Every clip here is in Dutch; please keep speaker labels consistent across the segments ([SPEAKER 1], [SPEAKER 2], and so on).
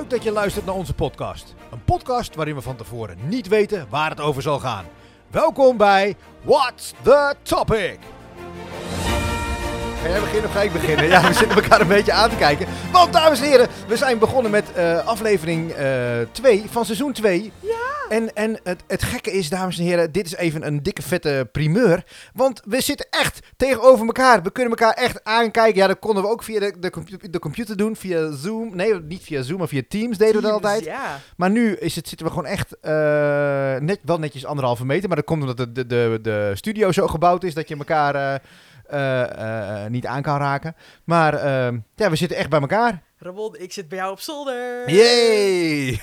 [SPEAKER 1] Leuk dat je luistert naar onze podcast. Een podcast waarin we van tevoren niet weten waar het over zal gaan. Welkom bij What's the Topic? Ga jij beginnen of ga ik beginnen? Ja, we zitten elkaar een beetje aan te kijken. Want dames en heren, we zijn begonnen met eh, aflevering 2 van seizoen 2.
[SPEAKER 2] Ja.
[SPEAKER 1] En, en het, het gekke is, dames en heren, dit is even een dikke vette primeur. Want we zitten echt tegenover elkaar. We kunnen elkaar echt aankijken. Ja, dat konden we ook via de, de, compu- de computer doen, via Zoom. Nee, niet via Zoom, maar via Teams deden we dat altijd.
[SPEAKER 2] Ja.
[SPEAKER 1] Maar nu is het, zitten we gewoon echt eh, net, wel netjes anderhalve meter. Maar dat komt omdat de, de, de, de studio zo gebouwd is dat je elkaar eh, eh, eh, niet aan kan raken. Maar eh, ja, we zitten echt bij elkaar.
[SPEAKER 2] Ramon, ik zit bij jou op zolder.
[SPEAKER 1] Yay!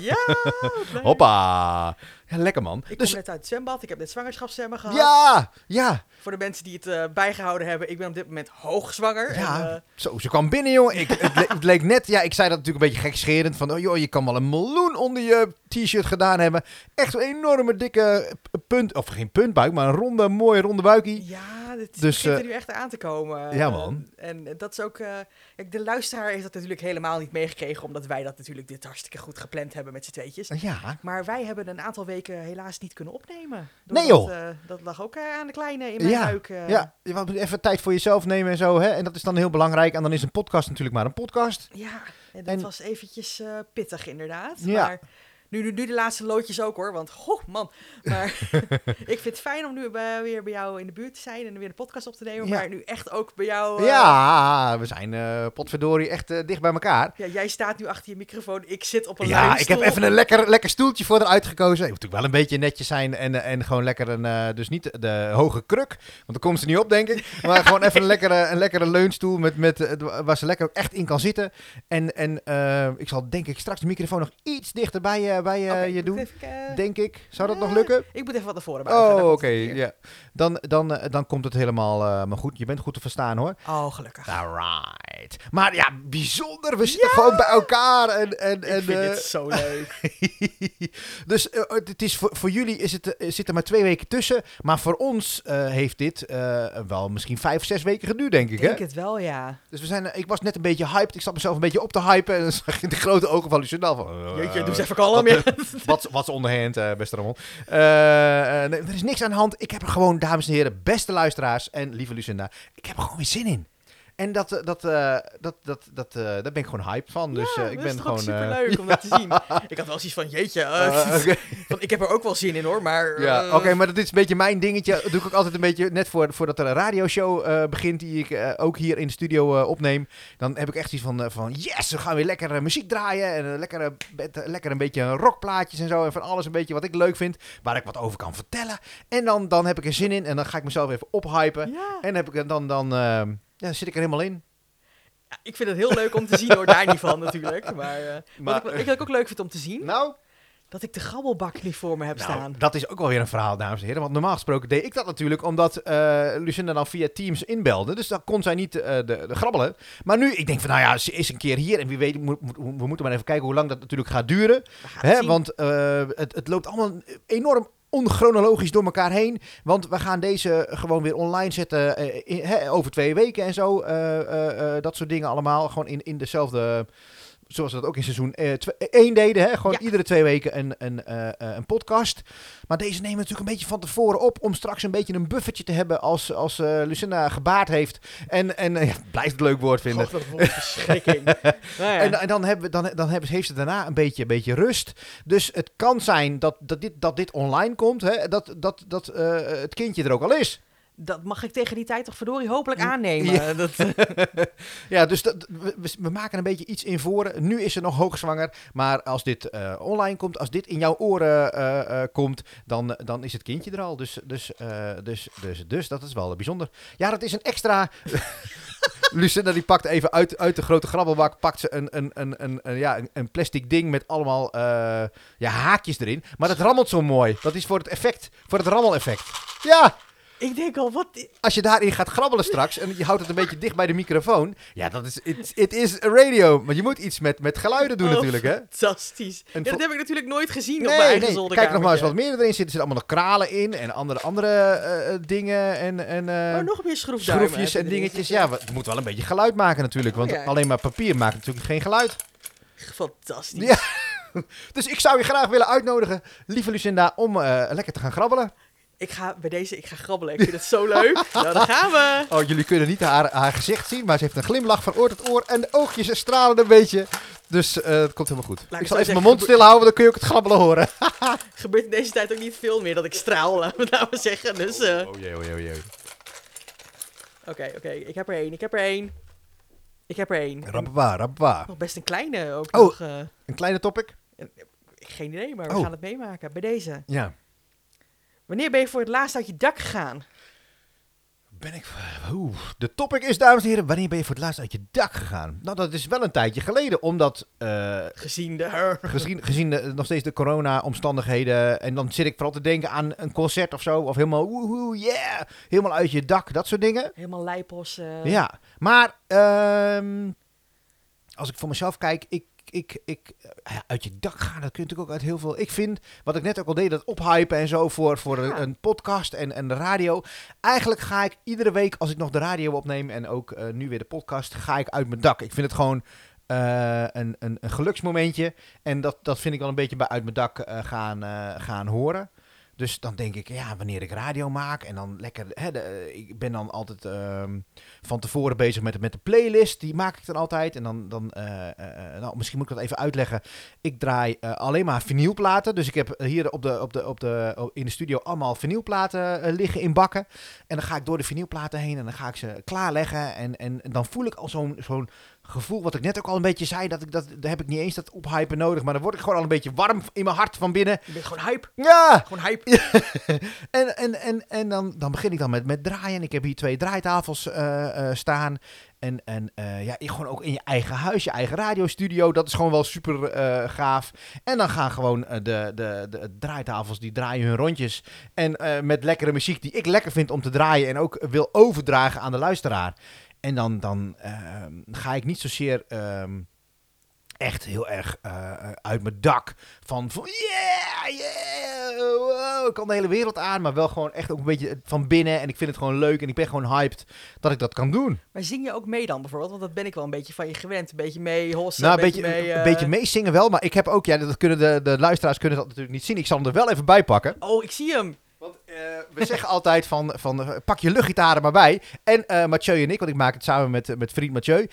[SPEAKER 2] Ja.
[SPEAKER 1] Hoppa! Ja, lekker man.
[SPEAKER 2] Ik
[SPEAKER 1] Dus
[SPEAKER 2] kom net uit het zwembad. Ik heb net zwangerschapszwemmen gehad.
[SPEAKER 1] ja, ja,
[SPEAKER 2] Voor de mensen die het eh, bijgehouden hebben, ik ben op dit moment hoogzwanger.
[SPEAKER 1] Ja.
[SPEAKER 2] En, eh,
[SPEAKER 1] Zo, ze kwam binnen, jongen. Ik, het, le- het leek net, ja, ik zei dat natuurlijk een beetje gekscherend. Van, oh joh, je kan wel een miljoen onder je t-shirt gedaan hebben. Echt een enorme dikke punt, of geen puntbuik, maar een ronde, mooie ronde buikie.
[SPEAKER 2] ja, het
[SPEAKER 1] Dus,
[SPEAKER 2] begint er
[SPEAKER 1] eh,
[SPEAKER 2] nu echt aan te komen.
[SPEAKER 1] ja,
[SPEAKER 2] Eh,
[SPEAKER 1] man.
[SPEAKER 2] En eh, dat is ook... eh, kijk, de luisteraar heeft dat natuurlijk helemaal niet meegekregen, omdat wij dat natuurlijk dit hartstikke goed gepland hebben met z'n tweetjes.
[SPEAKER 1] Ja,
[SPEAKER 2] Maar wij hebben een aantal weken helaas niet kunnen opnemen.
[SPEAKER 1] Nee, joh.
[SPEAKER 2] eh, dat lag ook eh, aan de kleine in mijn
[SPEAKER 1] Ja,
[SPEAKER 2] buik. eh.
[SPEAKER 1] ja, je moet even tijd voor jezelf nemen en zo. Hè? En dat is dan heel belangrijk. En dan is een podcast natuurlijk maar een podcast.
[SPEAKER 2] Ja, en dat
[SPEAKER 1] En-
[SPEAKER 2] was eventjes pittig inderdaad.
[SPEAKER 1] Ja.
[SPEAKER 2] Maar nu, nu, nu de laatste loodjes ook hoor, want ho man. Maar ik vind het fijn om nu bij- weer bij jou in de buurt te zijn en weer de podcast op te nemen.
[SPEAKER 1] Ja.
[SPEAKER 2] Maar nu echt ook bij jou. eh,
[SPEAKER 1] Ja, we zijn eh potverdorie echt eh, dicht bij elkaar.
[SPEAKER 2] ja, jij staat nu achter je microfoon, ik zit op een
[SPEAKER 1] Ja, ik heb even een lekker, lekker stoeltje voor eruit gekozen. Het moet natuurlijk wel een beetje netjes zijn en, en gewoon lekker een, dus niet de hoge kruk, want dan komt ze niet op denk ik. Maar gewoon even een lekkere, een lekkere leunstoel met, met, waar ze lekker ook echt in kan zitten. En, en ik zal denk ik straks de microfoon nog iets dichter bij, je bij eh,
[SPEAKER 2] Oké,
[SPEAKER 1] je doen.
[SPEAKER 2] even, eh,
[SPEAKER 1] Denk ik. Zou dat nog
[SPEAKER 2] eh,
[SPEAKER 1] lukken?
[SPEAKER 2] Ik moet even wat naar voren buigen.
[SPEAKER 1] Oh, oké. ja. Dan, dan, eh, dan komt het helemaal eh, maar goed. Je bent goed te verstaan hoor.
[SPEAKER 2] Oh, gelukkig.
[SPEAKER 1] Alright. Maar ja, bijzonder. We zitten gewoon bij elkaar. En, en, en,
[SPEAKER 2] ik vind
[SPEAKER 1] eh,
[SPEAKER 2] dit zo leuk.
[SPEAKER 1] dus eh, het is voor, voor jullie is het, eh, zit er maar twee weken tussen. Maar voor ons eh, heeft dit eh, wel misschien vijf, zes weken geduurd, denk ik.
[SPEAKER 2] Ik
[SPEAKER 1] Hè?
[SPEAKER 2] denk het wel, ja.
[SPEAKER 1] Dus we zijn, eh, ik was net een beetje hyped. Ik zat mezelf een beetje op te hypen. En dan zag je de grote ogen van Lucinda. Van, eh,
[SPEAKER 2] Jeetje, doe eens even kalm.
[SPEAKER 1] wat, wat, onderhand, eh, beste Ramon? Eh, eh, nee, er is niks aan de hand. Ik heb er gewoon, dames en heren, beste luisteraars en lieve Lucinda. Ik heb er gewoon weer zin in. En dat, eh, dat, eh, dat, dat, dat, eh, daar ben ik gewoon hyped van. Dus
[SPEAKER 2] ja,
[SPEAKER 1] eh, ik
[SPEAKER 2] dat
[SPEAKER 1] ben gewoon.
[SPEAKER 2] ook
[SPEAKER 1] eh,
[SPEAKER 2] superleuk om dat te zien. Ik had wel zoiets van, jeetje, van, ik heb er ook wel zin in hoor, maar...
[SPEAKER 1] Ja, oké, maar dit is een beetje mijn dingetje. Dat doe ik ook altijd een beetje net voor, voordat er een radioshow begint, die ik ook hier in de studio opneem. Dan heb ik echt iets van, van yes, we gaan weer lekker muziek draaien. En lekker, lekker een beetje rockplaatjes en zo. En van alles een beetje wat ik leuk vind, waar ik wat over kan vertellen. En dan, dan heb ik er zin in en dan ga ik mezelf even ophypen.
[SPEAKER 2] Ja.
[SPEAKER 1] En heb ik, dan, dan eh, ja, zit ik er helemaal in.
[SPEAKER 2] Ja, ik vind het heel leuk om te zien hoor, daar niet van natuurlijk. Maar, eh,
[SPEAKER 1] Maar,
[SPEAKER 2] wat, ik, wat ik ook leuk vind om te zien,
[SPEAKER 1] Nou,
[SPEAKER 2] dat ik de grabbelbak nu voor me heb
[SPEAKER 1] Nou,
[SPEAKER 2] staan.
[SPEAKER 1] dat is ook wel weer een verhaal, dames en heren. Want normaal gesproken deed ik dat natuurlijk omdat eh Lucinda dan via Teams inbelde. Dus dan kon zij niet eh, de, de grabbelen. Maar nu, ik denk van, nou ja, ze is een keer hier. En wie weet, moet, moet- we moeten maar even kijken hoe lang dat natuurlijk gaat duren. Hè? Want het, het loopt allemaal enorm onchronologisch door elkaar heen. Want we gaan deze gewoon weer online zetten eh, over twee weken en zo. eh, eh, dat soort dingen allemaal. Gewoon in, in dezelfde... Zoals we dat ook in seizoen 1 deden. Hè? Gewoon
[SPEAKER 2] Ja.
[SPEAKER 1] iedere twee weken een, een, eh, eh, een podcast. Maar deze nemen we natuurlijk een beetje van tevoren op. Om straks een beetje een buffertje te hebben als, als eh, Lucinda gebaard heeft. En, en eh, ja, blijft het leuk woord vinden.
[SPEAKER 2] God, wat een verschrikking. nou ja.
[SPEAKER 1] En, en dan, hebben, we- dan, dan hebben, heeft ze daarna een beetje, een beetje rust. Dus het kan zijn dat, dat, dit, dat dit online komt. Hè? Dat, dat, dat eh, het kindje er ook al is.
[SPEAKER 2] Dat mag ik tegen die tijd toch verdorie hopelijk
[SPEAKER 1] Ja.
[SPEAKER 2] aannemen. Dat,
[SPEAKER 1] ja, dus dat, we, maken een beetje iets in voren. Nu is ze nog hoogzwanger. Maar als dit eh, online komt, als dit in jouw oren eh, eh, komt, dan, dan is het kindje er al. Dus, dus, dus, dus, dus dat is wel bijzonder. Ja, dat is een extra... Lucinda die pakt even uit, uit de grote grabbelbak pakt ze een, een, een, een, een, ja, een, plastic ding met allemaal ja, haakjes erin. Maar dat rammelt zo mooi. Dat is voor het effect, voor het rammeleffect. Ja,
[SPEAKER 2] ik denk al, wat...
[SPEAKER 1] als je daarin gaat grabbelen straks en je houdt het een beetje dicht bij de microfoon. Ja, dat is, it is radio. Maar je moet iets met, met geluiden doen
[SPEAKER 2] Oh,
[SPEAKER 1] natuurlijk, hè?
[SPEAKER 2] Fantastisch.
[SPEAKER 1] En
[SPEAKER 2] Ja,
[SPEAKER 1] vo-
[SPEAKER 2] dat heb ik natuurlijk nooit gezien op mijn
[SPEAKER 1] Nee,
[SPEAKER 2] eigen
[SPEAKER 1] nee.
[SPEAKER 2] zolderkamer.
[SPEAKER 1] Kijk nog maar eens wat meer erin zit. Er zitten allemaal nog kralen in en andere, andere eh, eh, dingen en, en eh,
[SPEAKER 2] Oh, nog meer schroefduimen.
[SPEAKER 1] schroefjes en dingetjes. Ja, we- het moet wel een beetje geluid maken natuurlijk. Want
[SPEAKER 2] Ja.
[SPEAKER 1] alleen maar papier maakt natuurlijk geen geluid.
[SPEAKER 2] Fantastisch.
[SPEAKER 1] Ja. Dus ik zou je graag willen uitnodigen, lieve Lucinda, om lekker te gaan grabbelen.
[SPEAKER 2] Ik ga bij deze, ik ga grabbelen. Ik vind het zo leuk. nou, dan gaan we.
[SPEAKER 1] Oh, jullie kunnen niet haar, haar gezicht zien, maar ze heeft een glimlach van oor tot oor en de oogjes stralen een beetje. Dus eh, het komt helemaal goed.
[SPEAKER 2] ik
[SPEAKER 1] zal even
[SPEAKER 2] zeggen,
[SPEAKER 1] mijn mond stil houden, dan kun je ook het grabbelen horen.
[SPEAKER 2] Gebeurt in deze tijd ook niet veel meer dat ik straal, laten we nou maar zeggen. Dus, eh,
[SPEAKER 1] Oh jee, oh jee, oh jee.
[SPEAKER 2] oké, oké. Ik heb er één, ik heb er één. Ik heb er één.
[SPEAKER 1] Rappapa, rappapa.
[SPEAKER 2] Nog best een kleine ook
[SPEAKER 1] Oh.
[SPEAKER 2] nog. eh,
[SPEAKER 1] Een kleine topic?
[SPEAKER 2] geen idee, maar we
[SPEAKER 1] Oh.
[SPEAKER 2] gaan het meemaken. Bij deze.
[SPEAKER 1] Ja.
[SPEAKER 2] Wanneer ben je voor het laatst uit je dak gegaan?
[SPEAKER 1] Ben ik... Oeh. De topic is, dames en heren, wanneer ben je voor het laatst uit je dak gegaan? Nou, dat is wel een tijdje geleden, omdat... eh,
[SPEAKER 2] Gezien de...
[SPEAKER 1] gezien gezien de, nog steeds de corona-omstandigheden. En dan zit ik vooral te denken aan een concert of zo. Of helemaal, woehoe, yeah, helemaal uit je dak, dat soort dingen.
[SPEAKER 2] Helemaal lijpos. eh,
[SPEAKER 1] Ja, maar ehm, als ik voor mezelf kijk, ik, ik, ik, uit je dak gaan, dat kun je natuurlijk ook uit heel veel. Ik vind, wat ik net ook al deed, dat ophypen en zo voor, voor
[SPEAKER 2] Ja.
[SPEAKER 1] een, een podcast en, en de radio. Eigenlijk ga ik iedere week, als ik nog de radio opneem en ook eh, nu weer de podcast, ga ik uit mijn dak. Ik vind het gewoon eh, een, een, een geluksmomentje. En dat, dat vind ik wel een beetje bij uit mijn dak eh, gaan, gaan horen. Dus dan denk ik, ja, wanneer ik radio maak en dan lekker, hè, eh, ik ben dan altijd ehm, van tevoren bezig met, met de playlist, die maak ik dan altijd. En dan, dan eh, eh, nou, misschien moet ik dat even uitleggen. Ik draai alleen maar vinylplaten, dus ik heb hier op de, op de, op de, op- in de studio allemaal vinylplaten liggen in bakken. En dan ga ik door de vinylplaten heen en dan ga ik ze klaarleggen en, en, en dan voel ik al zo'n zo'n gevoel, wat ik net ook al een beetje zei, dat ik dat, daar heb ik niet eens dat ophypen nodig, maar dan word ik gewoon al een beetje warm in mijn hart van binnen.
[SPEAKER 2] Je bent gewoon hype.
[SPEAKER 1] Ja!
[SPEAKER 2] Gewoon hype.
[SPEAKER 1] En, en, en, en dan, dan begin ik dan met, met draaien. Ik heb hier twee draaitafels eh, eh, staan. En, en eh, ja, gewoon ook in je eigen huis, je eigen radiostudio. Dat is gewoon wel super gaaf. En dan gaan gewoon de, de, de draaitafels, die draaien hun rondjes. En met lekkere muziek die ik lekker vind om te draaien. En ook wil overdragen aan de luisteraar. En dan, dan ehm, ga ik niet zozeer... ehm, echt heel erg eh, uit mijn dak. Van, van yeah, yeah, wow, ik kan de hele wereld aan. Maar wel gewoon echt ook een beetje van binnen. En ik vind het gewoon leuk. En ik ben gewoon hyped dat ik dat kan doen.
[SPEAKER 2] Maar zing je ook mee dan bijvoorbeeld? Want dat ben ik wel een beetje van je gewend. Een beetje mee hossen,
[SPEAKER 1] nou,
[SPEAKER 2] een beetje
[SPEAKER 1] beetje,
[SPEAKER 2] mee...
[SPEAKER 1] een
[SPEAKER 2] eh,
[SPEAKER 1] beetje meezingen wel. Maar ik heb ook, ja, dat kunnen de, de luisteraars kunnen dat natuurlijk niet zien. Ik zal hem er wel even bij pakken.
[SPEAKER 2] Oh, ik zie hem.
[SPEAKER 1] Want eh, we zeggen altijd van, van eh, pak je luchtgitaar er maar bij. En eh Mathieu en ik, want ik maak het samen met, met vriend Mathieu.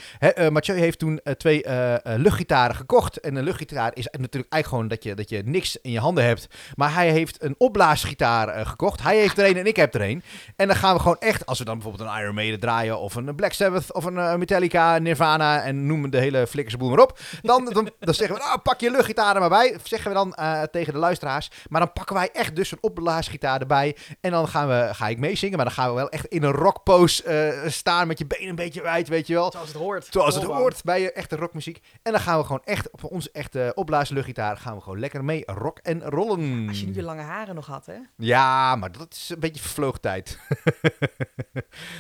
[SPEAKER 1] Mathieu heeft toen twee luchtgitaren gekocht. En een luchtgitaar is natuurlijk eigenlijk gewoon dat je, dat je niks in je handen hebt. Maar hij heeft een opblaasgitaar gekocht. Hij heeft er een en ik heb er een. En dan gaan we gewoon echt, als we dan bijvoorbeeld een Iron Maiden draaien... of een Black Sabbath of een Metallica, Nirvana... en noem de hele flikkersboel maar op. Dan, dan, dan zeggen we, nou, pak je luchtgitaar er maar bij. Zeggen we dan tegen de luisteraars. Maar dan pakken wij echt dus een opblaasgitaar erbij... En dan gaan we, ga ik meezingen, maar dan gaan we wel echt in een rockpose eh, staan met je benen een beetje wijd, weet je wel.
[SPEAKER 2] Zoals het hoort.
[SPEAKER 1] Zoals het hoort bij je echte rockmuziek. En dan gaan we gewoon echt op onze echte opblaasluchtgitaar gaan we gewoon lekker mee rock en rollen.
[SPEAKER 2] Als je nu je lange haren nog had, hè?
[SPEAKER 1] Ja, maar dat is een beetje vervlogen tijd.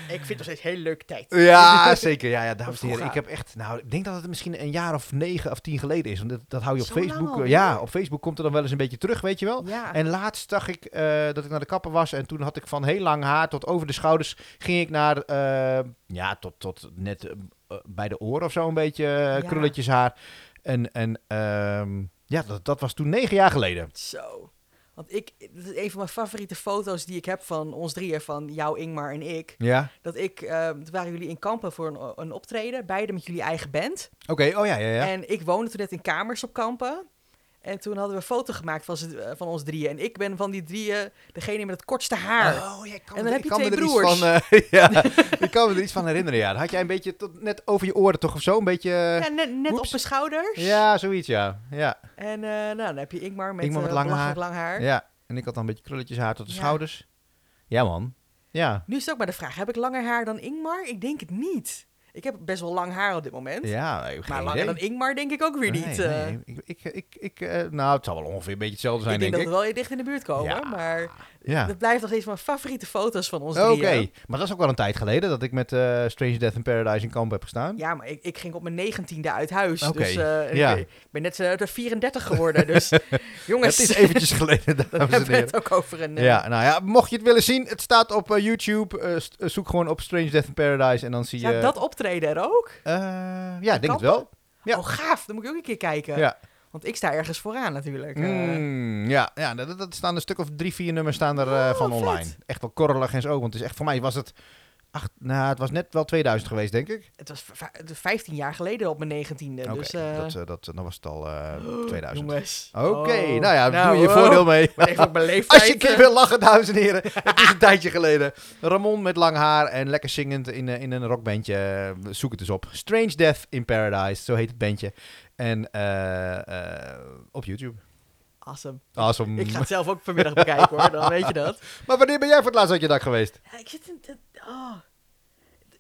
[SPEAKER 2] Ik vind het nog steeds een hele leuke tijd.
[SPEAKER 1] Ja, zeker. Ja, ja dames en heren. Ik heb echt, nou, ik denk dat het misschien een jaar of negen of tien geleden is. Want dat, dat hou je op
[SPEAKER 2] Zo
[SPEAKER 1] Facebook.
[SPEAKER 2] al,
[SPEAKER 1] ja, op Facebook komt er dan wel eens een beetje terug, weet je wel.
[SPEAKER 2] Ja.
[SPEAKER 1] En laatst zag ik eh, dat ik naar de was. En toen had ik van heel lang haar tot over de schouders. ging ik naar. eh, ja, tot, tot net eh, bij de oren of zo een beetje. eh,
[SPEAKER 2] Ja.
[SPEAKER 1] krulletjes haar. En, en ehm, ja, dat, dat was toen negen jaar geleden.
[SPEAKER 2] Zo. Want ik, dit is een van mijn favoriete foto's die ik heb van ons drieën, van jou, Ingmar en ik.
[SPEAKER 1] Ja.
[SPEAKER 2] Dat ik, toen waren jullie in Kampen voor een, een optreden, beide met jullie eigen band.
[SPEAKER 1] Oké, oh ja, ja, ja.
[SPEAKER 2] En ik woonde toen net in kamers op Kampen. En toen hadden we een foto gemaakt van, eh, van ons drieën. En ik ben van die drieën degene met het kortste haar.
[SPEAKER 1] Oh, ja, ik kan
[SPEAKER 2] En dan heb je twee
[SPEAKER 1] er
[SPEAKER 2] broers.
[SPEAKER 1] Van, eh, ja, ik kan me er iets van herinneren, ja. Dan had jij een beetje tot, net over je oren toch of zo? Een beetje...
[SPEAKER 2] ja, net net op mijn schouders.
[SPEAKER 1] Ja, zoiets, ja. Ja,
[SPEAKER 2] En eh, nou, dan heb je Ingmar met,
[SPEAKER 1] Ingmar met
[SPEAKER 2] eh,
[SPEAKER 1] lang haar.
[SPEAKER 2] lang haar.
[SPEAKER 1] ja. En ik had dan een beetje krulletjes haar tot de
[SPEAKER 2] Ja.
[SPEAKER 1] schouders. Ja, man. Ja.
[SPEAKER 2] Nu is het ook maar de vraag, heb ik langer haar dan Ingmar? Ik denk het niet. Ik heb best wel lang haar op dit moment.
[SPEAKER 1] Ja, ik
[SPEAKER 2] maar langer
[SPEAKER 1] idee.
[SPEAKER 2] dan Ingmar denk ik ook weer
[SPEAKER 1] Nee,
[SPEAKER 2] niet. eh.
[SPEAKER 1] nee. Ik, ik, ik, ik, eh, nou, het zal wel ongeveer een beetje hetzelfde zijn,
[SPEAKER 2] ik denk,
[SPEAKER 1] denk,
[SPEAKER 2] dat we wel dicht in de buurt komen.
[SPEAKER 1] Ja.
[SPEAKER 2] Maar
[SPEAKER 1] Ja.
[SPEAKER 2] dat blijft nog steeds mijn favoriete foto's van ons
[SPEAKER 1] Oké, maar dat is ook wel een tijd geleden dat ik met eh Strange Death in Paradise in Kamp heb gestaan.
[SPEAKER 2] Ja, maar ik, ik ging op mijn negentiende uit huis. Dus eh,
[SPEAKER 1] ja.
[SPEAKER 2] ik, ik ben net eh, de 34 geworden. Dus jongens,
[SPEAKER 1] Het is eventjes geleden, dames en heren.
[SPEAKER 2] het ook over een... eh,
[SPEAKER 1] Ja, nou ja, mocht je het willen zien, het staat op eh, YouTube. Eh, zoek gewoon op Strange Death in Paradise en dan zie je...
[SPEAKER 2] Staat dat optreden er ook?
[SPEAKER 1] Eh, ja, ik denk het wel. Ja.
[SPEAKER 2] Oh, gaaf. Dan moet ik ook een keer kijken.
[SPEAKER 1] Ja.
[SPEAKER 2] Want ik sta ergens vooraan natuurlijk. eh.
[SPEAKER 1] Mm, ja, ja dat, dat staan een stuk of drie, vier nummers staan er eh,
[SPEAKER 2] Oh,
[SPEAKER 1] van
[SPEAKER 2] vet.
[SPEAKER 1] online. Echt wel korrelig en zo. Want het is echt, voor mij was het... Acht, nou, het was net wel 2000 geweest, denk ik.
[SPEAKER 2] Het was v- v- 15 jaar geleden op mijn negentiende.
[SPEAKER 1] Oké,
[SPEAKER 2] dus, eh,
[SPEAKER 1] dat, eh, dat, dan was het al eh 2000.
[SPEAKER 2] Jongens.
[SPEAKER 1] Oké,
[SPEAKER 2] Oh.
[SPEAKER 1] nou ja,
[SPEAKER 2] Nou,
[SPEAKER 1] doe je
[SPEAKER 2] oh.
[SPEAKER 1] voordeel mee.
[SPEAKER 2] Even op mijn leeftijd.
[SPEAKER 1] Als je een keer wil lachen, dames en heren. Het is een tijdje geleden. Ramon met lang haar en lekker zingend in, in een rockbandje. Zoek het eens op. Strange Death in Paradise, zo heet het bandje. En op YouTube.
[SPEAKER 2] Awesome.
[SPEAKER 1] Awesome.
[SPEAKER 2] Ik ga het zelf ook vanmiddag bekijken hoor, dan weet je dat.
[SPEAKER 1] Maar wanneer ben jij voor het laatst uit je dak geweest?
[SPEAKER 2] Ja, ik zit in... oh.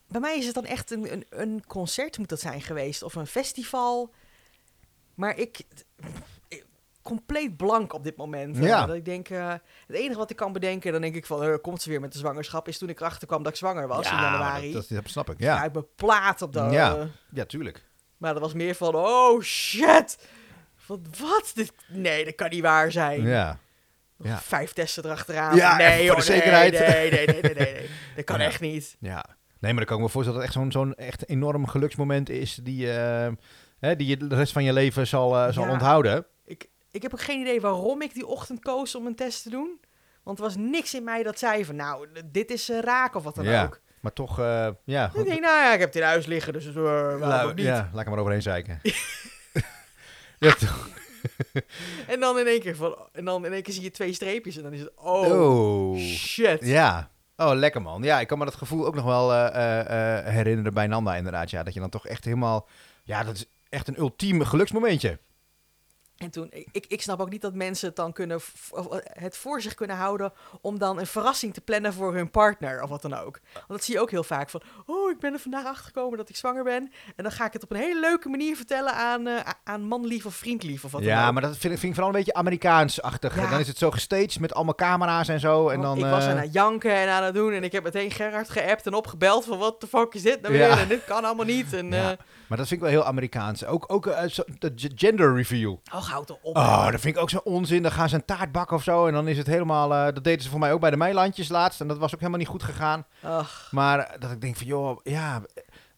[SPEAKER 2] Bij mij is het dan echt een, een, een concert moet dat zijn geweest. Of een festival. Maar ik... ik- compleet blank op dit moment.
[SPEAKER 1] Ja.
[SPEAKER 2] dat ik denk... eh, het enige wat ik kan bedenken, dan denk ik van... eh, komt ze weer met de zwangerschap? Is toen ik erachter kwam dat ik zwanger was in januari.
[SPEAKER 1] Dat, dat, snap ik.
[SPEAKER 2] Ja.
[SPEAKER 1] Ja,
[SPEAKER 2] Uit mijn plaat op dat.
[SPEAKER 1] Ja. ja tuurlijk.
[SPEAKER 2] maar dat was meer van... Oh shit! Van, wat? Dit, nee, dat kan niet waar zijn.
[SPEAKER 1] Ja. Ja.
[SPEAKER 2] Vijf testen erachteraan.
[SPEAKER 1] Ja,
[SPEAKER 2] nee,
[SPEAKER 1] voor de zekerheid.
[SPEAKER 2] Nee, nee, nee, nee, nee. Dat kan
[SPEAKER 1] Ja.
[SPEAKER 2] echt niet.
[SPEAKER 1] ja. Nee, maar dan kan ik me voorstellen dat het echt zo'n zo'n echt enorm geluksmoment is die, eh, hè, die je de rest van je leven zal, eh, zal
[SPEAKER 2] Ja.
[SPEAKER 1] onthouden.
[SPEAKER 2] Ik, ik heb ook geen idee waarom ik die ochtend koos om een test te doen. Want er was niks in mij dat zei van, nou, dit is eh, raak of wat dan
[SPEAKER 1] Ja.
[SPEAKER 2] ook.
[SPEAKER 1] Maar toch, ja.
[SPEAKER 2] Ik denk, nou ja, ik heb het in huis liggen, dus uh, waarom ook niet.
[SPEAKER 1] ja, laat ik maar overheen zeiken. ja, toch.
[SPEAKER 2] En dan in één keer van, en dan in één keer zie je twee streepjes en dan is het, oh,
[SPEAKER 1] Oh.
[SPEAKER 2] shit.
[SPEAKER 1] Ja. Oh, lekker man. Ja, ik kan me dat gevoel ook nog wel eh, eh, eh, herinneren bij Nanda inderdaad. Ja, dat je dan toch echt helemaal... Ja, dat is echt een ultieme geluksmomentje.
[SPEAKER 2] En toen, ik, ik, snap ook niet dat mensen het dan kunnen, eh, het voor zich kunnen houden om dan een verrassing te plannen voor hun partner of wat dan ook. Want dat zie je ook heel vaak van, oh, ik ben er vandaag achter gekomen dat ik zwanger ben. En dan ga ik het op een hele leuke manier vertellen aan, a- aan manlief of vriendlief of wat dan
[SPEAKER 1] Ja,
[SPEAKER 2] ook.
[SPEAKER 1] maar dat vind ik, vind ik vooral een beetje Amerikaans-achtig.
[SPEAKER 2] Ja.
[SPEAKER 1] Dan is het zo gestaged met allemaal camera's en zo. En
[SPEAKER 2] Want
[SPEAKER 1] dan,
[SPEAKER 2] ik was
[SPEAKER 1] eh,
[SPEAKER 2] aan het janken en aan het doen en ik heb meteen Gerard geappt en opgebeld van wat de fuck is dit nou weer
[SPEAKER 1] Ja.
[SPEAKER 2] en dit kan allemaal niet. En,
[SPEAKER 1] Ja. Maar dat vind ik wel heel Amerikaans. Ook, ook de gender reveal.
[SPEAKER 2] oh, houd erop.
[SPEAKER 1] Oh, dat vind ik ook zo onzin. Dan gaan ze een taart bakken of zo. En dan is het helemaal... eh, dat deden ze voor mij ook bij de Meilandjes laatst. En dat was ook helemaal niet goed gegaan.
[SPEAKER 2] Ach,
[SPEAKER 1] Maar dat ik denk van, joh, ja...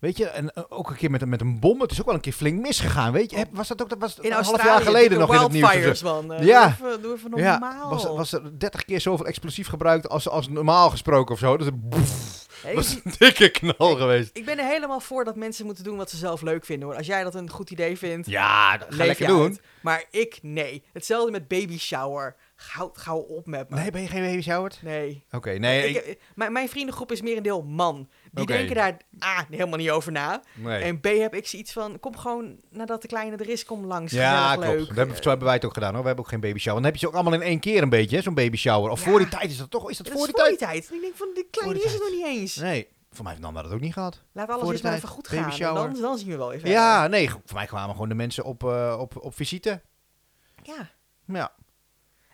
[SPEAKER 1] Weet je, en eh, ook een keer met, een- met een bom. Het is ook wel een keer flink misgegaan, weet je. Was dat ook... Dat was
[SPEAKER 2] in
[SPEAKER 1] een half jaar geleden nog in het nieuws.
[SPEAKER 2] man. Eh,
[SPEAKER 1] Ja.
[SPEAKER 2] Doe even, doe even
[SPEAKER 1] Ja,
[SPEAKER 2] normaal.
[SPEAKER 1] was, was er 30 keer zoveel explosief gebruikt als, als normaal gesproken of zo. Dat is een boef,
[SPEAKER 2] Hey,
[SPEAKER 1] was een dikke knal geweest.
[SPEAKER 2] Ik ben er helemaal voor dat mensen moeten doen wat ze zelf leuk vinden. Hoor. Als jij dat een goed idee vindt,
[SPEAKER 1] Ja, dat ga lekker doen.
[SPEAKER 2] uit. Maar ik, nee. Hetzelfde met baby shower. Gauw, gauw op met me.
[SPEAKER 1] Nee, ben je geen baby showered?
[SPEAKER 2] Nee.
[SPEAKER 1] Oké, nee.
[SPEAKER 2] Ik, mijn, mijn vriendengroep is meer een deel man. Die denken daar A, helemaal niet over na.
[SPEAKER 1] nee.
[SPEAKER 2] En B, heb ik zoiets van, kom gewoon nadat de kleine er is, kom langs.
[SPEAKER 1] Ja, klopt.
[SPEAKER 2] leuk.
[SPEAKER 1] Dat hebben, zo hebben wij het ook gedaan hoor. We hebben ook geen baby shower. Dan heb je ze ook allemaal in één keer een beetje, zo'n baby shower. Of
[SPEAKER 2] Ja.
[SPEAKER 1] voor die tijd is dat toch? Is dat,
[SPEAKER 2] Dat
[SPEAKER 1] voor
[SPEAKER 2] is
[SPEAKER 1] die
[SPEAKER 2] voor die
[SPEAKER 1] tijd?
[SPEAKER 2] ik denk van, die kleine is er nog niet eens.
[SPEAKER 1] Nee, voor mij heeft Nanda dat ook niet gehad.
[SPEAKER 2] Laat alles
[SPEAKER 1] de
[SPEAKER 2] eens maar even goed gaan. Dan, dan zien we wel even.
[SPEAKER 1] Ja, nee, voor mij kwamen gewoon de mensen op, eh, op, op visite.
[SPEAKER 2] Ja.
[SPEAKER 1] Ja.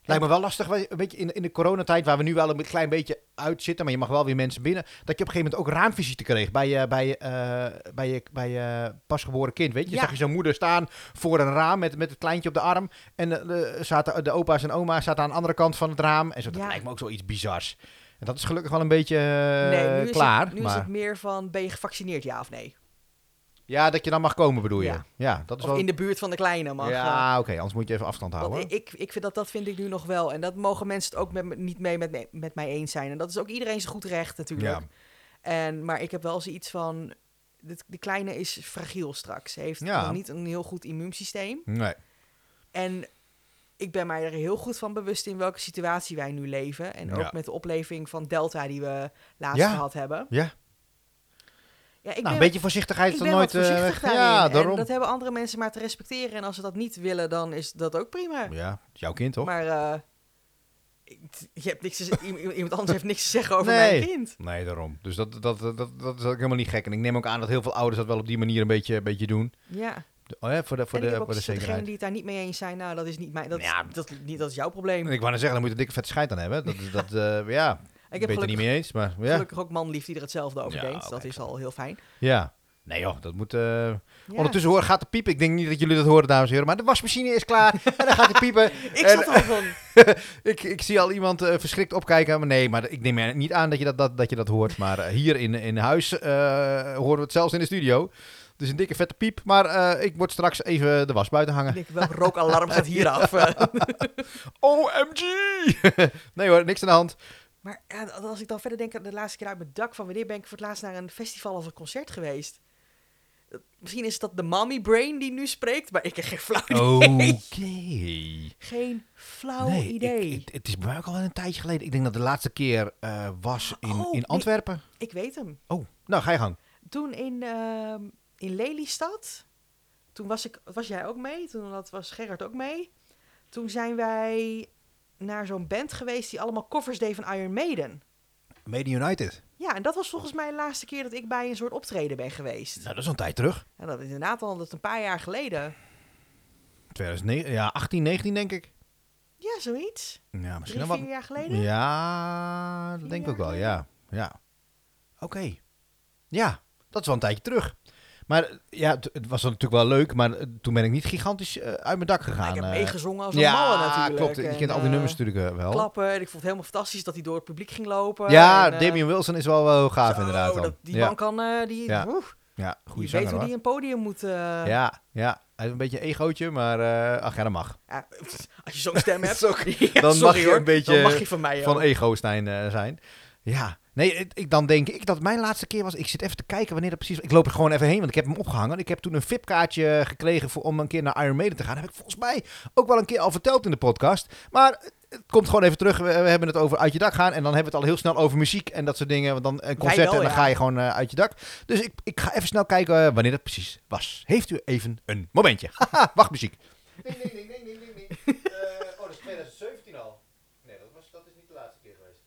[SPEAKER 1] Lijkt me wel lastig, weet je, een beetje in, in de coronatijd, waar we nu wel een klein beetje uit zitten, maar je mag wel weer mensen binnen, dat je op een gegeven moment ook raamvisite kreeg bij je, bij eh, bij je, bij je pasgeboren kind, weet je.
[SPEAKER 2] Ja.
[SPEAKER 1] Zag je zo'n moeder staan voor een raam met, met het kleintje op de arm en de, de, zaten, de opa's en oma's zaten aan de andere kant van het raam en zo. Dat
[SPEAKER 2] Ja.
[SPEAKER 1] lijkt me ook zoiets bizars. En dat is gelukkig wel een beetje eh,
[SPEAKER 2] nee, nu is,
[SPEAKER 1] klaar.
[SPEAKER 2] het, nu
[SPEAKER 1] maar
[SPEAKER 2] is het meer van, ben je gevaccineerd, ja of nee?
[SPEAKER 1] Ja, dat je dan mag komen bedoel je.
[SPEAKER 2] Ja.
[SPEAKER 1] Ja, dat is
[SPEAKER 2] Of
[SPEAKER 1] wel...
[SPEAKER 2] in de buurt van de kleine mag. eh,
[SPEAKER 1] ja, oké, anders moet je even afstand
[SPEAKER 2] Want
[SPEAKER 1] houden.
[SPEAKER 2] ik, ik vind dat, dat vind ik nu nog wel. En dat mogen mensen het ook met, me- niet mee met, me- met mij eens zijn. En dat is ook iedereen zijn goed recht natuurlijk.
[SPEAKER 1] Ja.
[SPEAKER 2] En, maar ik heb wel zoiets van... De, de kleine is fragiel straks. Ze heeft
[SPEAKER 1] Ja.
[SPEAKER 2] nog niet een heel goed immuunsysteem.
[SPEAKER 1] Nee.
[SPEAKER 2] En ik ben mij er heel goed van bewust in welke situatie wij nu leven. En ook
[SPEAKER 1] Ja.
[SPEAKER 2] met de opleving van Delta die we laatst gehad hebben.
[SPEAKER 1] Ja,
[SPEAKER 2] Ja, ik
[SPEAKER 1] nou, een beetje voorzichtigheid is dan nooit... eh,
[SPEAKER 2] voorzichtig
[SPEAKER 1] ja,
[SPEAKER 2] En
[SPEAKER 1] daarom.
[SPEAKER 2] dat hebben andere mensen maar te respecteren. En als ze dat niet willen, dan is dat ook prima.
[SPEAKER 1] Ja, jouw kind toch?
[SPEAKER 2] Maar eh, je hebt niks te iemand anders heeft niks te zeggen over
[SPEAKER 1] Nee.
[SPEAKER 2] mijn kind.
[SPEAKER 1] Nee, daarom. Dus dat, dat, dat, dat, dat is ook helemaal niet gek. En ik neem ook aan dat heel veel ouders dat wel op die manier een beetje, een beetje doen.
[SPEAKER 2] Ja.
[SPEAKER 1] Oh ja, voor de, voor
[SPEAKER 2] en
[SPEAKER 1] de, voor de
[SPEAKER 2] degenen
[SPEAKER 1] zekerheid.
[SPEAKER 2] die het daar niet mee eens zijn, nou, dat is niet mijn, dat,
[SPEAKER 1] Ja.
[SPEAKER 2] dat, niet, dat is jouw probleem.
[SPEAKER 1] Ik wou net zeggen, dan moet je een dikke vette scheid aan hebben. Dat, dat, eh, ja,
[SPEAKER 2] ik
[SPEAKER 1] ik
[SPEAKER 2] heb
[SPEAKER 1] ben het er niet mee eens, maar ja.
[SPEAKER 2] gelukkig ook manlief die er hetzelfde over denkt. dat is al heel fijn.
[SPEAKER 1] ja. Nee joh, dat moet... eh,
[SPEAKER 2] Ja.
[SPEAKER 1] Ondertussen hoor, gaat de piepen. Ik denk niet dat jullie dat horen, dames en heren. Maar de wasmachine is klaar en dan gaat de piepen.
[SPEAKER 2] ik
[SPEAKER 1] en-
[SPEAKER 2] zat al van,
[SPEAKER 1] ik, ik zie al iemand eh, verschrikt opkijken. Maar nee, maar ik neem niet aan dat je dat, dat, dat, je dat hoort. Maar eh, hier in, in huis horen we het zelfs in de studio. Dus een dikke vette piep. Maar ik word straks even de was buiten
[SPEAKER 2] Ik
[SPEAKER 1] hangen.
[SPEAKER 2] denk, welk rookalarm gaat hier af?
[SPEAKER 1] OMG! nee hoor, niks aan de hand.
[SPEAKER 2] Maar ja, als ik dan verder denk aan de laatste keer uit mijn dak... van wanneer ben ik voor het laatst naar een festival of een concert geweest? Misschien is dat de mommy brain die nu spreekt, maar ik heb geen flauw idee.
[SPEAKER 1] Oké.
[SPEAKER 2] Geen flauw
[SPEAKER 1] Nee, ik-
[SPEAKER 2] idee.
[SPEAKER 1] ik- het is bij mij ook al een tijdje geleden. Ik denk dat de laatste keer eh, was in,
[SPEAKER 2] Oh,
[SPEAKER 1] in
[SPEAKER 2] nee.
[SPEAKER 1] Antwerpen.
[SPEAKER 2] Ik weet hem.
[SPEAKER 1] Oh, nou ga je gang.
[SPEAKER 2] Toen in, ehm, in Lelystad, toen was, ik, was jij ook mee, toen was Gerard ook mee. Toen zijn wij naar zo'n band geweest die allemaal covers deed van Iron Maiden.
[SPEAKER 1] Made in United.
[SPEAKER 2] Ja, en dat was volgens mij de laatste keer dat ik bij een soort optreden ben geweest.
[SPEAKER 1] Nou, dat is een tijd terug.
[SPEAKER 2] Ja, dat is inderdaad al dat een paar jaar geleden.
[SPEAKER 1] 2009, ja, 18, 19 denk ik.
[SPEAKER 2] Ja, zoiets.
[SPEAKER 1] Ja, misschien
[SPEAKER 2] Drie,
[SPEAKER 1] wat.
[SPEAKER 2] vier jaar geleden.
[SPEAKER 1] Ja, dat denk ik ook wel, ja. Ja. Oké. Ja, dat is wel een tijdje terug. Maar ja, het, het was natuurlijk wel leuk, maar eh, toen ben ik niet gigantisch eh, uit mijn dak
[SPEAKER 2] Ja,
[SPEAKER 1] gegaan.
[SPEAKER 2] ik heb
[SPEAKER 1] eh.
[SPEAKER 2] meegezongen als een malle natuurlijk.
[SPEAKER 1] klopt. Je
[SPEAKER 2] En,
[SPEAKER 1] kent al die nummers natuurlijk wel.
[SPEAKER 2] Klappen. En ik vond het helemaal fantastisch dat hij door het publiek ging lopen.
[SPEAKER 1] Ja,
[SPEAKER 2] En,
[SPEAKER 1] Damien Wilson is wel, wel gaaf
[SPEAKER 2] zo,
[SPEAKER 1] inderdaad.
[SPEAKER 2] Dat- die
[SPEAKER 1] ja.
[SPEAKER 2] man kan... die,
[SPEAKER 1] Ja. ja, goede
[SPEAKER 2] weet
[SPEAKER 1] zanger
[SPEAKER 2] hoe
[SPEAKER 1] hoor.
[SPEAKER 2] die een podium moet...
[SPEAKER 1] Ja, ja. Hij heeft een beetje een egootje, maar ach ja, dat mag.
[SPEAKER 2] Ja, als je zo'n stem hebt, ja,
[SPEAKER 1] dan
[SPEAKER 2] sorry
[SPEAKER 1] mag je
[SPEAKER 2] hoor,
[SPEAKER 1] een beetje
[SPEAKER 2] van mij
[SPEAKER 1] Van ego-Stijn eh, zijn. Ja. Nee, ik, ik- dan denk ik dat het mijn laatste keer was. Ik zit even te kijken wanneer dat precies was. Ik loop er gewoon even heen, want ik heb hem opgehangen. Ik heb toen een VIP-kaartje gekregen voor, om een keer naar Iron Maiden te gaan. Dat heb ik volgens mij ook wel een keer al verteld in de podcast. Maar het- komt gewoon even terug. We, we hebben het over uit je dak gaan. En dan hebben we het al heel snel over muziek en dat soort dingen. Want dan een concert
[SPEAKER 2] wel,
[SPEAKER 1] en dan
[SPEAKER 2] ja.
[SPEAKER 1] ga je gewoon eh, uit je dak. Dus ik, ik ga even snel kijken eh, wanneer dat precies was. Heeft u even een momentje? Haha, wachtmuziek. Ding, ding, ding, ding, ding, ding, ding. oh, dat is 2017 al. Nee, dat, was, dat is niet de laatste keer geweest.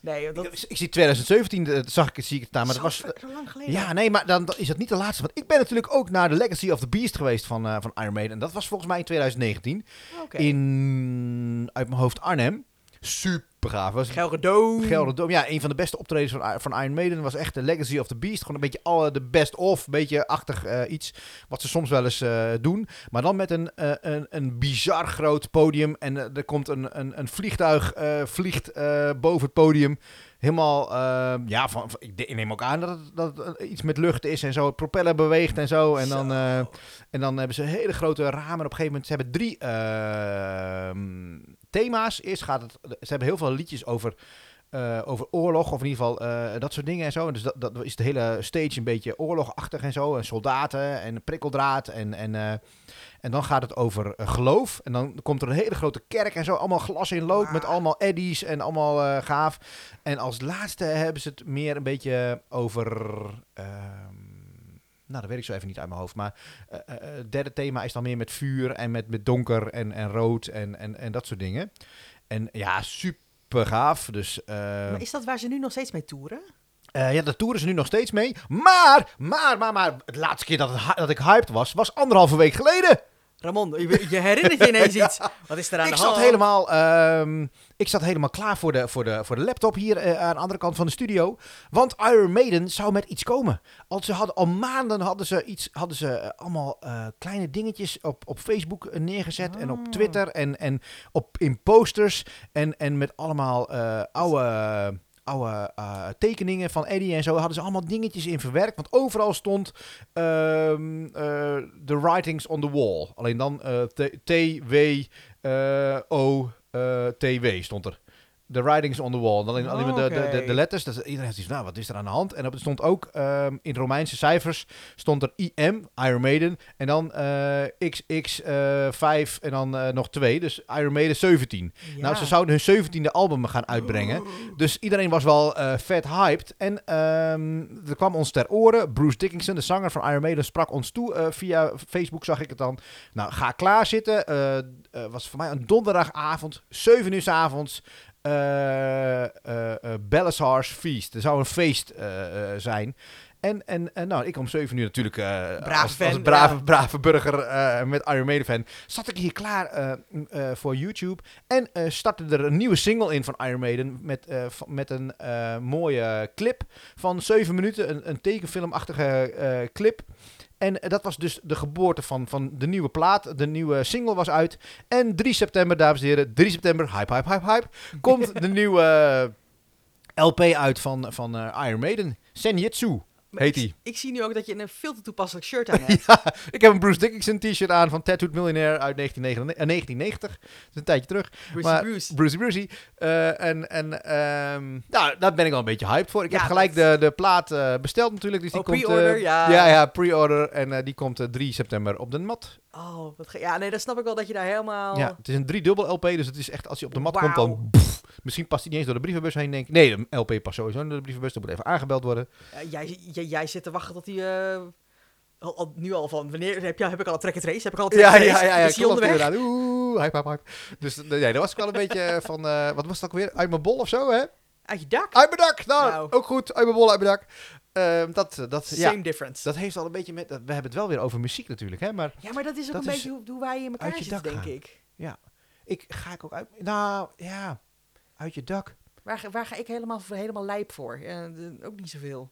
[SPEAKER 2] Nee, dat
[SPEAKER 1] Ik, ik zie 2017, eh, zag ik het, zie ik het staan, maar dat was...
[SPEAKER 2] zo, lang geleden.
[SPEAKER 1] Ja, nee, maar dan, dan is dat niet de laatste. Want ik ben natuurlijk ook naar de Legacy of the Beast geweest van, eh, van Iron Maiden. En dat was volgens mij in 2019.
[SPEAKER 2] Oké.
[SPEAKER 1] In, uit mijn hoofd, Arnhem. Super gaaf. Was
[SPEAKER 2] Gelredome.
[SPEAKER 1] Ja, een van de beste optredens van, van Iron Maiden was echt de Legacy of the Beast. Gewoon een beetje alle de best of, een beetje achtig eh, iets. Wat ze soms wel eens eh, doen. Maar dan met een, eh, een, een bizar groot podium. En er komt een, een, een vliegtuig vliegt boven het podium. Helemaal, ja, van, van- ik, neem ook aan dat het, dat het iets met lucht is en zo. Het propeller beweegt en zo. En dan, en dan hebben ze hele grote ramen. Op een gegeven moment, ze hebben drie ehm, thema's. Eerst gaat het, ze hebben heel veel liedjes over, eh, over oorlog, of in ieder geval eh, dat soort dingen en zo. En dus dat, dat is de hele stage een beetje oorlogachtig en zo. En soldaten en prikkeldraad en... en eh, en dan gaat het over geloof. En dan komt er een hele grote kerk en zo. Allemaal glas in lood met allemaal eddies en allemaal gaaf. En als laatste hebben ze het meer een beetje over... nou, dat weet ik zo even niet uit mijn hoofd. Maar eh, eh, eh, het derde thema is dan meer met vuur en met, met donker en, en rood en, en, en dat soort dingen. En ja, super gaaf. Dus
[SPEAKER 2] Maar is dat waar ze nu nog steeds mee toeren?
[SPEAKER 1] ja, de toeren ze nu nog steeds mee. Maar, maar, maar, maar, de laatste keer dat, het, dat ik hyped was, was anderhalve week geleden.
[SPEAKER 2] Ramon, je, je herinnert je ineens iets. Wat is er aan
[SPEAKER 1] ik
[SPEAKER 2] de
[SPEAKER 1] zat
[SPEAKER 2] hand?
[SPEAKER 1] helemaal, ehm, ik zat helemaal klaar voor de, voor de, voor de laptop hier eh, aan de andere kant van de studio. Want Iron Maiden zou met iets komen. Al, ze hadden, al maanden hadden ze, iets, hadden ze eh, allemaal eh, kleine dingetjes op, op Facebook neergezet. En op
[SPEAKER 2] Oh.
[SPEAKER 1] Twitter en, en op, in posters. En, en met allemaal oude... Oude eh, tekeningen van Eddie en zo hadden ze allemaal dingetjes in verwerkt. Want overal stond ehm, eh, Writings on the Wall. Alleen dan eh, T- T-W eh, O-T-W stond er. The Writings on the Wall. Alleen, de, de, de, letters. Dus iedereen had zoiets nou, wat is er aan de hand? En op, stond ook ehm, in Romeinse cijfers stond er IM, Iron Maiden. En dan eh, XX eh 5 en dan eh, nog 2. Dus Iron Maiden 17.
[SPEAKER 2] Ja.
[SPEAKER 1] Nou, ze zouden hun 17e album gaan uitbrengen. Dus iedereen was wel vet hyped. En ehm, er kwam ons ter oren. Bruce Dickinson, de zanger van Iron Maiden, sprak ons toe. via Facebook zag ik het dan. Nou, ga klaar zitten. Eh, was voor mij een donderdagavond, 7 uur s avonds. Belisar's Feast. Er zou een feest zijn. En, en, en nou, ik om 7 uur natuurlijk
[SPEAKER 2] Braaf
[SPEAKER 1] als,
[SPEAKER 2] fan,
[SPEAKER 1] als brave,
[SPEAKER 2] ja.
[SPEAKER 1] brave burger met Iron Maiden fan. Zat ik hier klaar voor YouTube. En startte er een nieuwe single in van Iron Maiden. Met, met een mooie clip van 7 minuten. Een, een tekenfilmachtige clip. En dat was dus de geboorte van, van de nieuwe plaat. De nieuwe single was uit. En 3 september, dames en heren, 3 september, hype, hype, hype, hype. Komt de nieuwe eh, LP uit van, van eh, Iron Maiden. Senjutsu.
[SPEAKER 2] Maar
[SPEAKER 1] Heet
[SPEAKER 2] ik,
[SPEAKER 1] die.
[SPEAKER 2] ik zie nu ook dat je een veel te toepasselijk shirt aan hebt.
[SPEAKER 1] Ja, ik heb een Bruce Dickinson t-shirt aan van Tattooed Millionaire uit 1999, eh, 1990. Dat is een tijdje terug.
[SPEAKER 2] Brucey
[SPEAKER 1] Maar-
[SPEAKER 2] Bruce.
[SPEAKER 1] Brucey Brucey. Eh, en en ehm, nou, daar ben ik wel een beetje hyped voor. Ik
[SPEAKER 2] Ja,
[SPEAKER 1] heb gelijk
[SPEAKER 2] dat-
[SPEAKER 1] de, de plaat eh, besteld natuurlijk. Dus die
[SPEAKER 2] Oh,
[SPEAKER 1] komt,
[SPEAKER 2] pre-order, ja.
[SPEAKER 1] Ja, ja, pre-order. En die komt eh, 3 september op de mat.
[SPEAKER 2] Oh, wat ge- ja, nee, dan snap ik wel dat je daar helemaal...
[SPEAKER 1] Ja, het is een driedubbel LP, dus het is echt als hij op de mat komt, dan... pff, misschien past hij niet eens door de brievenbus heen, denk ik. Nee, de LP past sowieso door de brievenbus. Dat moet even aangebeld worden.
[SPEAKER 2] Ja, jij, jij, jij zit te wachten tot hij... eh, al, al- nu al van, wanneer heb, je, heb ik al een track and trace? Heb ik al een track
[SPEAKER 1] Ja, ja, ja, ja,
[SPEAKER 2] Is
[SPEAKER 1] klopt inderdaad. Oeh, hype, hype, hype. Dus eh, nee, dat was ik wel een beetje van, eh, wat was het ook weer? Uit mijn bol of zo, hè?
[SPEAKER 2] Uit je dak?
[SPEAKER 1] Uit mijn dak! Nou,
[SPEAKER 2] Nou.
[SPEAKER 1] ook goed. Uit mijn bol, uit mijn dak. Ehm, dat, eh, dat, ja,
[SPEAKER 2] Same difference.
[SPEAKER 1] dat heeft al een beetje met... We hebben het wel weer over muziek natuurlijk, hè? Maar
[SPEAKER 2] ja, maar dat is ook
[SPEAKER 1] dat
[SPEAKER 2] een
[SPEAKER 1] is
[SPEAKER 2] beetje hoe, hoe wij in elkaar zitten, denk
[SPEAKER 1] gaan.
[SPEAKER 2] ik.
[SPEAKER 1] ik ga ik ook uit... Nou, ja. Uit je dak.
[SPEAKER 2] Waar, ga- waar ga ik helemaal, helemaal lijp voor? Ja, ook niet zoveel.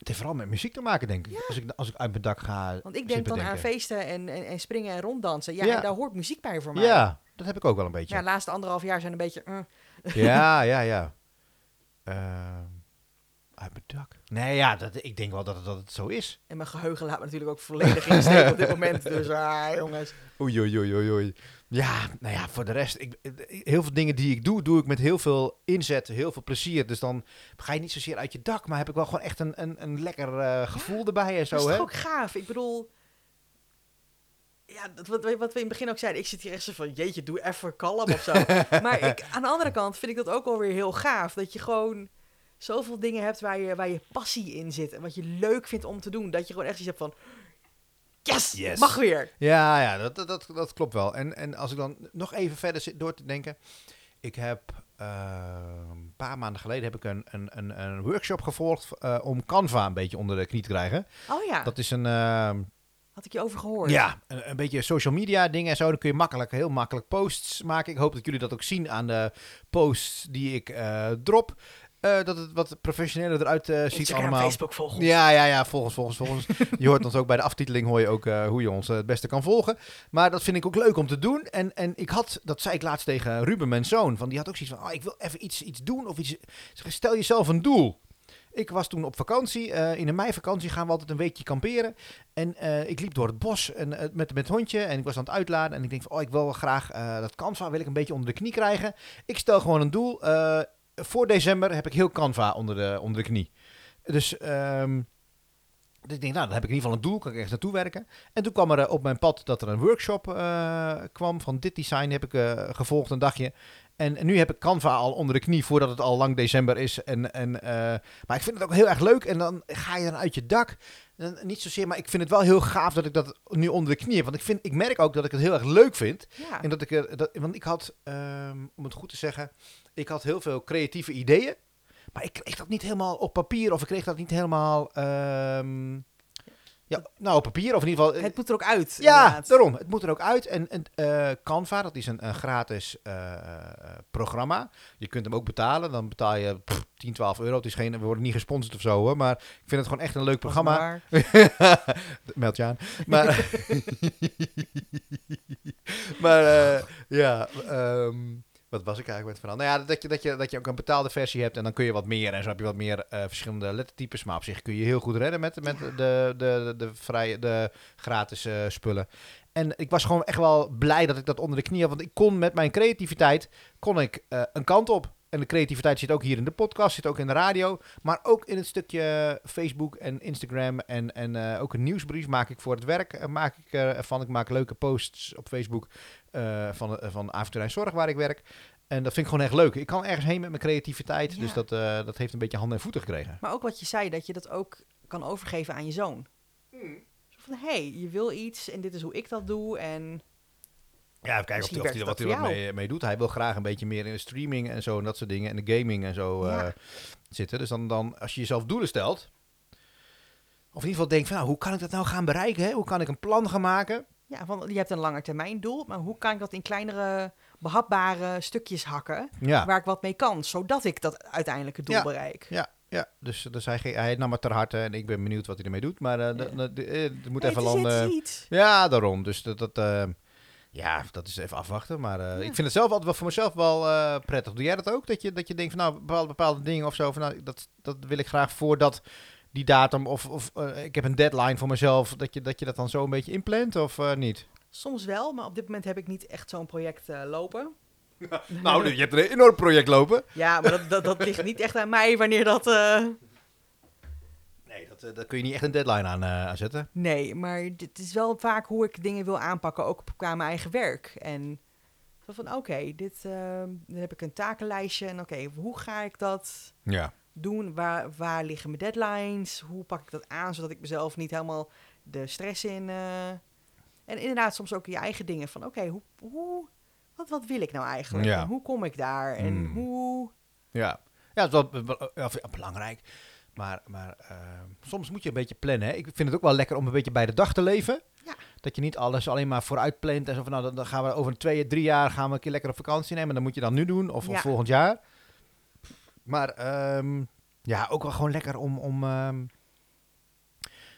[SPEAKER 1] Het heeft vooral met muziek te maken, denk ik. Als, ik als ik uit mijn dak ga
[SPEAKER 2] Want ik denk dan aan feesten en, en, en springen en ronddansen. Ja,
[SPEAKER 1] Ja.
[SPEAKER 2] en daar hoort muziek bij voor mij.
[SPEAKER 1] Ja, dat heb ik ook wel een beetje.
[SPEAKER 2] Ja, de laatste anderhalf jaar zijn een beetje... mm.
[SPEAKER 1] Ja, ja, ja. Ehm, uit mijn dak. Nee, ja, dat, ik denk wel dat het, dat het zo is.
[SPEAKER 2] En mijn geheugen laat me natuurlijk ook volledig in de steek op dit moment. Dus ah, jongens.
[SPEAKER 1] Oei, oei, oei, oei, oei. Ja, nou ja, voor de rest, ik, heel veel dingen die ik doe, doe ik met heel veel inzet, heel veel plezier. Dus dan ga je niet zozeer uit je dak, maar heb ik wel gewoon echt een, een, een lekker eh, gevoel erbij en zo,
[SPEAKER 2] dat is
[SPEAKER 1] hè?
[SPEAKER 2] ook gaaf? Ik bedoel... Ja, dat, wat, we- wat we in het begin ook zeiden. Ik zit hier echt zo van, jeetje, doe even kalm of zo. maar ik, aan de andere kant vind ik dat ook alweer heel gaaf. Dat je gewoon zoveel dingen hebt waar je, waar je passie in zit. En wat je leuk vindt om te doen. Dat je gewoon echt iets hebt van... Yes,
[SPEAKER 1] Yes.
[SPEAKER 2] mag weer.
[SPEAKER 1] Ja, ja, dat, dat, dat, klopt wel. En, en als ik dan nog even verder zit door te denken. Ik heb eh, een paar maanden geleden heb ik een, een, een, een workshop gevolgd eh, om Canva een beetje onder de knie te krijgen.
[SPEAKER 2] Oh ja,
[SPEAKER 1] Dat is een, eh,
[SPEAKER 2] had ik je over gehoord.
[SPEAKER 1] ja, een, een beetje social media dingen en zo. Dan kun je makkelijk, heel makkelijk posts maken. Ik hoop dat jullie dat ook zien aan de posts die ik eh, drop. Eh, dat het wat professioneler eruit eh, ziet
[SPEAKER 2] Instagram,
[SPEAKER 1] allemaal.
[SPEAKER 2] Facebook volgens.
[SPEAKER 1] Ja, ja, ja, volgens, volgens, volgens. je hoort ons ook bij de aftiteling, hoor je ook eh, hoe je ons het beste kan volgen. Maar dat vind ik ook leuk om te doen. En, en ik had, dat zei ik laatst tegen Ruben, mijn zoon, van die had ook zoiets van, oh, ik wil even iets, iets doen of iets. Stel jezelf een doel. Ik was toen op vakantie. in een meivakantie gaan we altijd een weekje kamperen. En ik liep door het bos en, met, met het hondje. En ik was aan het uitladen. En ik denk van, oh, ik wil wel graag dat Canva wil ik een beetje onder de knie krijgen. Ik stel gewoon een doel. Voor december heb ik heel Canva onder de, onder de knie. Dus ehm, dus ik denk, nou, dan heb ik in ieder geval een doel, kan ik ergens naartoe werken. En toen kwam er eh, op mijn pad dat er een workshop eh, kwam van dit design, heb ik eh, gevolgd een dagje. En, nu heb ik Canva al onder de knie voordat het al lang december is. En, en, maar ik vind het ook heel erg leuk. En dan ga je dan uit je dak. En niet zozeer, maar ik vind het wel heel gaaf dat ik dat nu onder de knie heb. Want ik, vind, ik merk ook dat ik het heel erg leuk vind.
[SPEAKER 2] Ja.
[SPEAKER 1] En dat ik er, dat, want ik had, ehm, om het goed te zeggen, ik had heel veel creatieve ideeën. Maar ik kreeg dat niet helemaal op papier of ik kreeg dat niet helemaal, ehm, ja, nou op papier of in ieder geval.
[SPEAKER 2] Het moet er ook uit.
[SPEAKER 1] ja,
[SPEAKER 2] inderdaad.
[SPEAKER 1] daarom. Het moet er ook uit. En, en eh, Canva, dat is een, een gratis eh, eh, programma. Je kunt hem ook betalen. Dan betaal je pff, 10, 12 euro. Het is geen, we worden niet gesponsord of zo hoor. Maar ik vind het gewoon echt een leuk programma. Meld je aan. Maar, maar ja, ehm, wat was ik eigenlijk met verhaal? Nou ja, dat je, dat, je, dat je ook een betaalde versie hebt en dan kun je wat meer. En zo heb je wat meer eh, verschillende lettertypes. Maar op zich kun je heel goed redden met, met de, de, de, de, vrije, de gratis eh, spullen. En ik was gewoon echt wel blij dat ik dat onder de knie had. Want ik kon met mijn creativiteit kon ik, eh, een kant op. En de creativiteit zit ook hier in de podcast, zit ook in de radio. Maar ook in het stukje Facebook en Instagram. En, en ook een nieuwsbrief maak ik voor het werk. maak ik ervan. Ik maak leuke posts op Facebook van, eh, van Avontuur Zorg waar ik werk. En dat vind ik gewoon echt leuk. Ik kan ergens heen met mijn creativiteit.
[SPEAKER 2] Ja.
[SPEAKER 1] Dus dat, eh, dat heeft een beetje handen en voeten gekregen.
[SPEAKER 2] Maar ook wat je zei, dat je dat ook kan overgeven aan je zoon.
[SPEAKER 1] Hmm.
[SPEAKER 2] Zo van, hé, hey, je wil iets en dit is hoe ik dat doe. En
[SPEAKER 1] Ja, even kijken of
[SPEAKER 2] Misschien
[SPEAKER 1] hij, of wat hij wat mee, mee doet. Hij wil graag een beetje meer in de streaming en zo en dat soort dingen. En de gaming en zo
[SPEAKER 2] Ja.
[SPEAKER 1] eh, zitten. Dus dan, dan, als je jezelf doelen stelt. Of in ieder geval denkt van, nou, hoe kan ik dat nou gaan bereiken? Hè? Hoe kan ik een plan gaan maken?
[SPEAKER 2] Ja, van, je hebt een langetermijndoel, maar hoe kan ik dat in kleinere, behapbare stukjes hakken,
[SPEAKER 1] Ja,
[SPEAKER 2] waar ik wat mee kan, zodat ik dat uiteindelijke doel
[SPEAKER 1] Ja.
[SPEAKER 2] bereik.
[SPEAKER 1] ja, ja. Dus, dus hij, ge- hij nam het ter harte en ik ben benieuwd wat hij ermee doet. Maar de- de- de- eh, het moet
[SPEAKER 2] Nee,
[SPEAKER 1] even landen. Ja, daarom. Dus dat, dat eh, ja, dat is even afwachten. Maar ik vind het zelf altijd wel voor mezelf wel prettig. Doe jij dat ook? Dat je, dat je denkt van nou, bepaalde, bepaalde dingen of zo. Van, nou, dat, dat wil ik graag voordat die datum of, of eh, ik heb een deadline voor mezelf, dat je dat, je dat dan zo een beetje inplant of eh, niet?
[SPEAKER 2] Soms wel, maar op dit moment heb ik niet echt zo'n project eh, lopen.
[SPEAKER 1] Nou, je hebt een enorm project lopen.
[SPEAKER 2] Ja, maar dat, dat, dat ligt niet echt aan mij wanneer dat... eh,
[SPEAKER 1] Nee, dat, dat kun je niet echt een deadline aan, eh, aan zetten.
[SPEAKER 2] Nee, maar dit is wel vaak hoe ik dingen wil aanpakken, ook qua mijn eigen werk. En zo van, oké, dit eh, dan heb ik een takenlijstje en oké, hoe ga ik dat
[SPEAKER 1] Ja.
[SPEAKER 2] Doen? Waar, waar liggen mijn deadlines? Hoe pak ik dat aan, zodat ik mezelf niet helemaal de stress in... eh, En inderdaad, soms ook je eigen dingen van, oké, hoe, hoe, wat, wat wil ik nou eigenlijk?
[SPEAKER 1] Ja.
[SPEAKER 2] En hoe kom ik daar? En
[SPEAKER 1] Hmm.
[SPEAKER 2] hoe...
[SPEAKER 1] Ja, ja het is wel, wel- ja, belangrijk. Maar, maar eh, soms moet je een beetje plannen. Hè? Ik vind het ook wel lekker om een beetje bij de dag te leven.
[SPEAKER 2] Ja.
[SPEAKER 1] Dat je niet alles alleen maar vooruit plant. En zo van, nou, dan- dan gaan we over twee, drie jaar gaan we een keer lekker op vakantie nemen. Dan moet je dan nu doen of, volgend jaar. Maar ehm, ja, ook wel gewoon lekker om, om, ehm,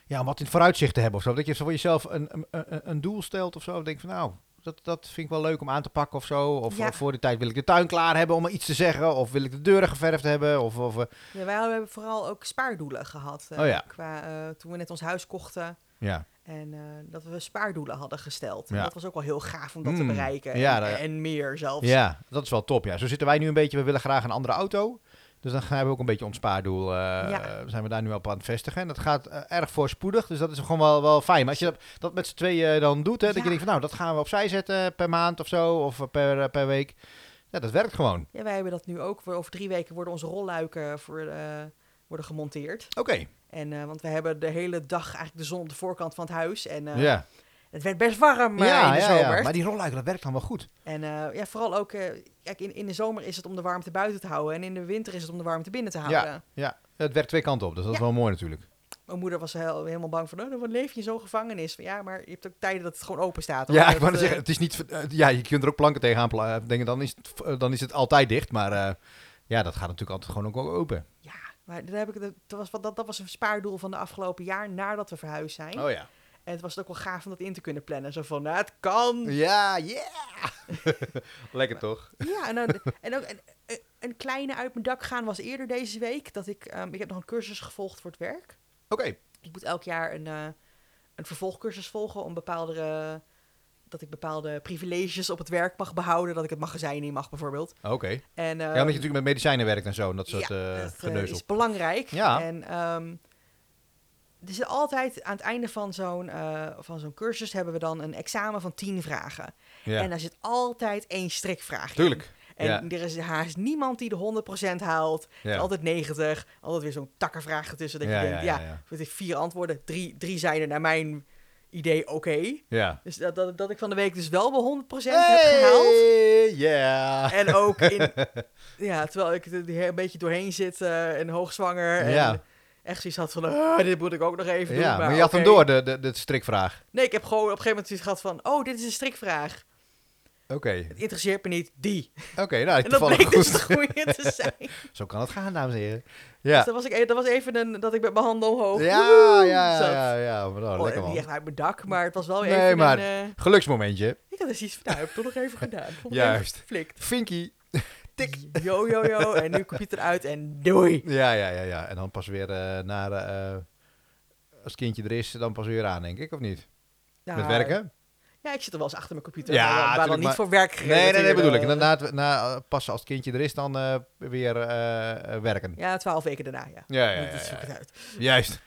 [SPEAKER 1] ja, om wat in het vooruitzicht te hebben of zo. Dat je voor jezelf een, een, een, doel stelt of zo. Denk van, nou, dat, dat vind ik wel leuk om aan te pakken of zo. Of
[SPEAKER 2] Ja.
[SPEAKER 1] of voor die tijd wil ik de tuin klaar hebben om iets te zeggen. Of wil ik de deuren geverfd hebben. Of, of eh,
[SPEAKER 2] Ja, wij hebben vooral ook spaardoelen gehad. eh,
[SPEAKER 1] Oh ja.
[SPEAKER 2] qua, eh, toen we net ons huis kochten.
[SPEAKER 1] ja.
[SPEAKER 2] En dat we spaardoelen hadden gesteld. En
[SPEAKER 1] Ja.
[SPEAKER 2] dat was ook wel heel gaaf om dat te
[SPEAKER 1] Mm,
[SPEAKER 2] bereiken.
[SPEAKER 1] ja,
[SPEAKER 2] en,
[SPEAKER 1] dat-
[SPEAKER 2] en meer zelfs.
[SPEAKER 1] ja, dat is wel top. Ja. Zo zitten wij nu een beetje. We willen graag een andere auto. Dus dan gaan we ook een beetje ons spaardoel. eh,
[SPEAKER 2] Ja.
[SPEAKER 1] zijn we daar nu op aan het vestigen. En dat gaat eh, erg voorspoedig. Dus dat is gewoon wel, wel fijn. Maar als je dat, dat met z'n tweeën dan doet. Hè, dat je denkt van nou, dat gaan we opzij zetten per maand of zo. Of eh, per, eh, per week. Ja, dat werkt gewoon.
[SPEAKER 2] Ja, wij hebben dat nu ook. Over drie weken worden onze rolluiken voor, eh, worden gemonteerd.
[SPEAKER 1] Oké.
[SPEAKER 2] En, eh, want we hebben de hele dag eigenlijk de zon op de voorkant van het huis. En eh,
[SPEAKER 1] ja.
[SPEAKER 2] Het werd best warm eh,
[SPEAKER 1] ja,
[SPEAKER 2] in de
[SPEAKER 1] ja,
[SPEAKER 2] zomer.
[SPEAKER 1] ja. Maar die rolluiken, dat werkt dan wel goed.
[SPEAKER 2] En eh, ja, vooral ook... eh, kijk, in, in de zomer is het om de warmte buiten te houden. En in de winter is het om de warmte binnen te houden.
[SPEAKER 1] Ja, het werkt twee kanten op. Dus dat is
[SPEAKER 2] Ja.
[SPEAKER 1] wel mooi natuurlijk.
[SPEAKER 2] Mijn moeder was heel, helemaal bang van... Oh, wat leef je in zo'n gevangenis? Van, ja, maar je hebt ook tijden dat het gewoon open staat. hoor.
[SPEAKER 1] Ja, ik
[SPEAKER 2] Dat,
[SPEAKER 1] wou zeggen, het is niet... ja, je kunt er ook planken tegenaan pla- denken, dan is, het, dan is het altijd dicht. Maar ja, dat gaat natuurlijk altijd gewoon ook open.
[SPEAKER 2] Ja, maar daar heb ik, dat, was, wat- dat, dat was een spaardoel van de afgelopen jaar nadat we verhuisd zijn.
[SPEAKER 1] Oh ja.
[SPEAKER 2] En het was ook wel gaaf om dat in te kunnen plannen. Zo van, nou, het kan.
[SPEAKER 1] Ja, yeah! Lekker toch?
[SPEAKER 2] Ja, en, dan, en ook een, een kleine uit mijn dak gaan was eerder deze week. Dat ik, ehm, ik heb nog een cursus gevolgd voor het werk.
[SPEAKER 1] Oké.
[SPEAKER 2] Ik moet elk jaar een, eh, een vervolgcursus volgen om bepaalde... dat ik bepaalde privileges op het werk mag behouden. Dat ik het magazijn in mag, bijvoorbeeld.
[SPEAKER 1] Oké.
[SPEAKER 2] En,
[SPEAKER 1] ja, omdat je
[SPEAKER 2] ehm,
[SPEAKER 1] natuurlijk met medicijnen werkt en zo. En dat soort
[SPEAKER 2] ja,
[SPEAKER 1] eh
[SPEAKER 2] dat eh, is belangrijk.
[SPEAKER 1] Ja.
[SPEAKER 2] En ehm, er zit altijd aan het einde van zo'n eh, van zo'n cursus hebben we dan een examen van 10 vragen.
[SPEAKER 1] ja.
[SPEAKER 2] En daar zit altijd één strikvraag in.
[SPEAKER 1] Tuurlijk.
[SPEAKER 2] En
[SPEAKER 1] ja.
[SPEAKER 2] er is haast niemand die de 100% haalt.
[SPEAKER 1] Ja.
[SPEAKER 2] Altijd 90. Altijd weer zo'n takkervraag ertussen. Dat
[SPEAKER 1] Ja,
[SPEAKER 2] je denkt,
[SPEAKER 1] ja,
[SPEAKER 2] ik, vier antwoorden. Drie, drie zijn er naar mijn idee oké.
[SPEAKER 1] Ja.
[SPEAKER 2] Dus dat, dat, dat ik van de week dus wel bij 100% heb gehaald.
[SPEAKER 1] Yeah.
[SPEAKER 2] En ook in... ja, terwijl ik er een beetje doorheen zit eh, en hoogzwanger. En
[SPEAKER 1] Ja.
[SPEAKER 2] Echt zoiets had van, ah, dit moet ik ook nog even doen.
[SPEAKER 1] Ja, maar je had hem door, de, de, de strikvraag.
[SPEAKER 2] Nee, ik heb gewoon op een gegeven moment zoiets gehad van, oh, dit is een strikvraag.
[SPEAKER 1] Oké.
[SPEAKER 2] Het interesseert me niet, die.
[SPEAKER 1] Oké, nou,
[SPEAKER 2] En dat bleek
[SPEAKER 1] goed.
[SPEAKER 2] te zijn.
[SPEAKER 1] Zo kan het gaan, dames en heren.
[SPEAKER 2] Dus
[SPEAKER 1] Ja.
[SPEAKER 2] dat was, ik, e- dat was even een, dat ik met mijn handen omhoog
[SPEAKER 1] Ja,
[SPEAKER 2] woehoe,
[SPEAKER 1] ja,
[SPEAKER 2] zat.
[SPEAKER 1] ja, ja. Maar nou,
[SPEAKER 2] Oh,
[SPEAKER 1] lekker
[SPEAKER 2] niet
[SPEAKER 1] man.
[SPEAKER 2] echt uit mijn dak, maar het was wel
[SPEAKER 1] Nee,
[SPEAKER 2] even
[SPEAKER 1] maar-
[SPEAKER 2] een... eh,
[SPEAKER 1] Geluksmomentje.
[SPEAKER 2] ik had dus iets van, nou, heb ik toch nog even gedaan.
[SPEAKER 1] Juist.
[SPEAKER 2] even geflikt.
[SPEAKER 1] Tik.
[SPEAKER 2] Yo, yo, yo. En nu computer uit en doei.
[SPEAKER 1] Ja, ja, ja, ja. En dan pas weer eh, naar... eh, als kindje er is, dan pas weer aan, denk ik, of niet?
[SPEAKER 2] Ja,
[SPEAKER 1] Met werken?
[SPEAKER 2] Ja, ik zit er wel eens achter mijn computer.
[SPEAKER 1] Ja,
[SPEAKER 2] maar, dan- niet
[SPEAKER 1] maar-
[SPEAKER 2] voor werk
[SPEAKER 1] Nee, nee, nee,
[SPEAKER 2] gerelateerd,
[SPEAKER 1] bedoel ik.
[SPEAKER 2] eh,
[SPEAKER 1] En daarna, het- na, eh, pas als het kindje er is, dan weer werken.
[SPEAKER 2] Ja, twaalf weken daarna, ja.
[SPEAKER 1] Ja, ja, ja.
[SPEAKER 2] Zoek
[SPEAKER 1] ja.
[SPEAKER 2] het uit.
[SPEAKER 1] Juist.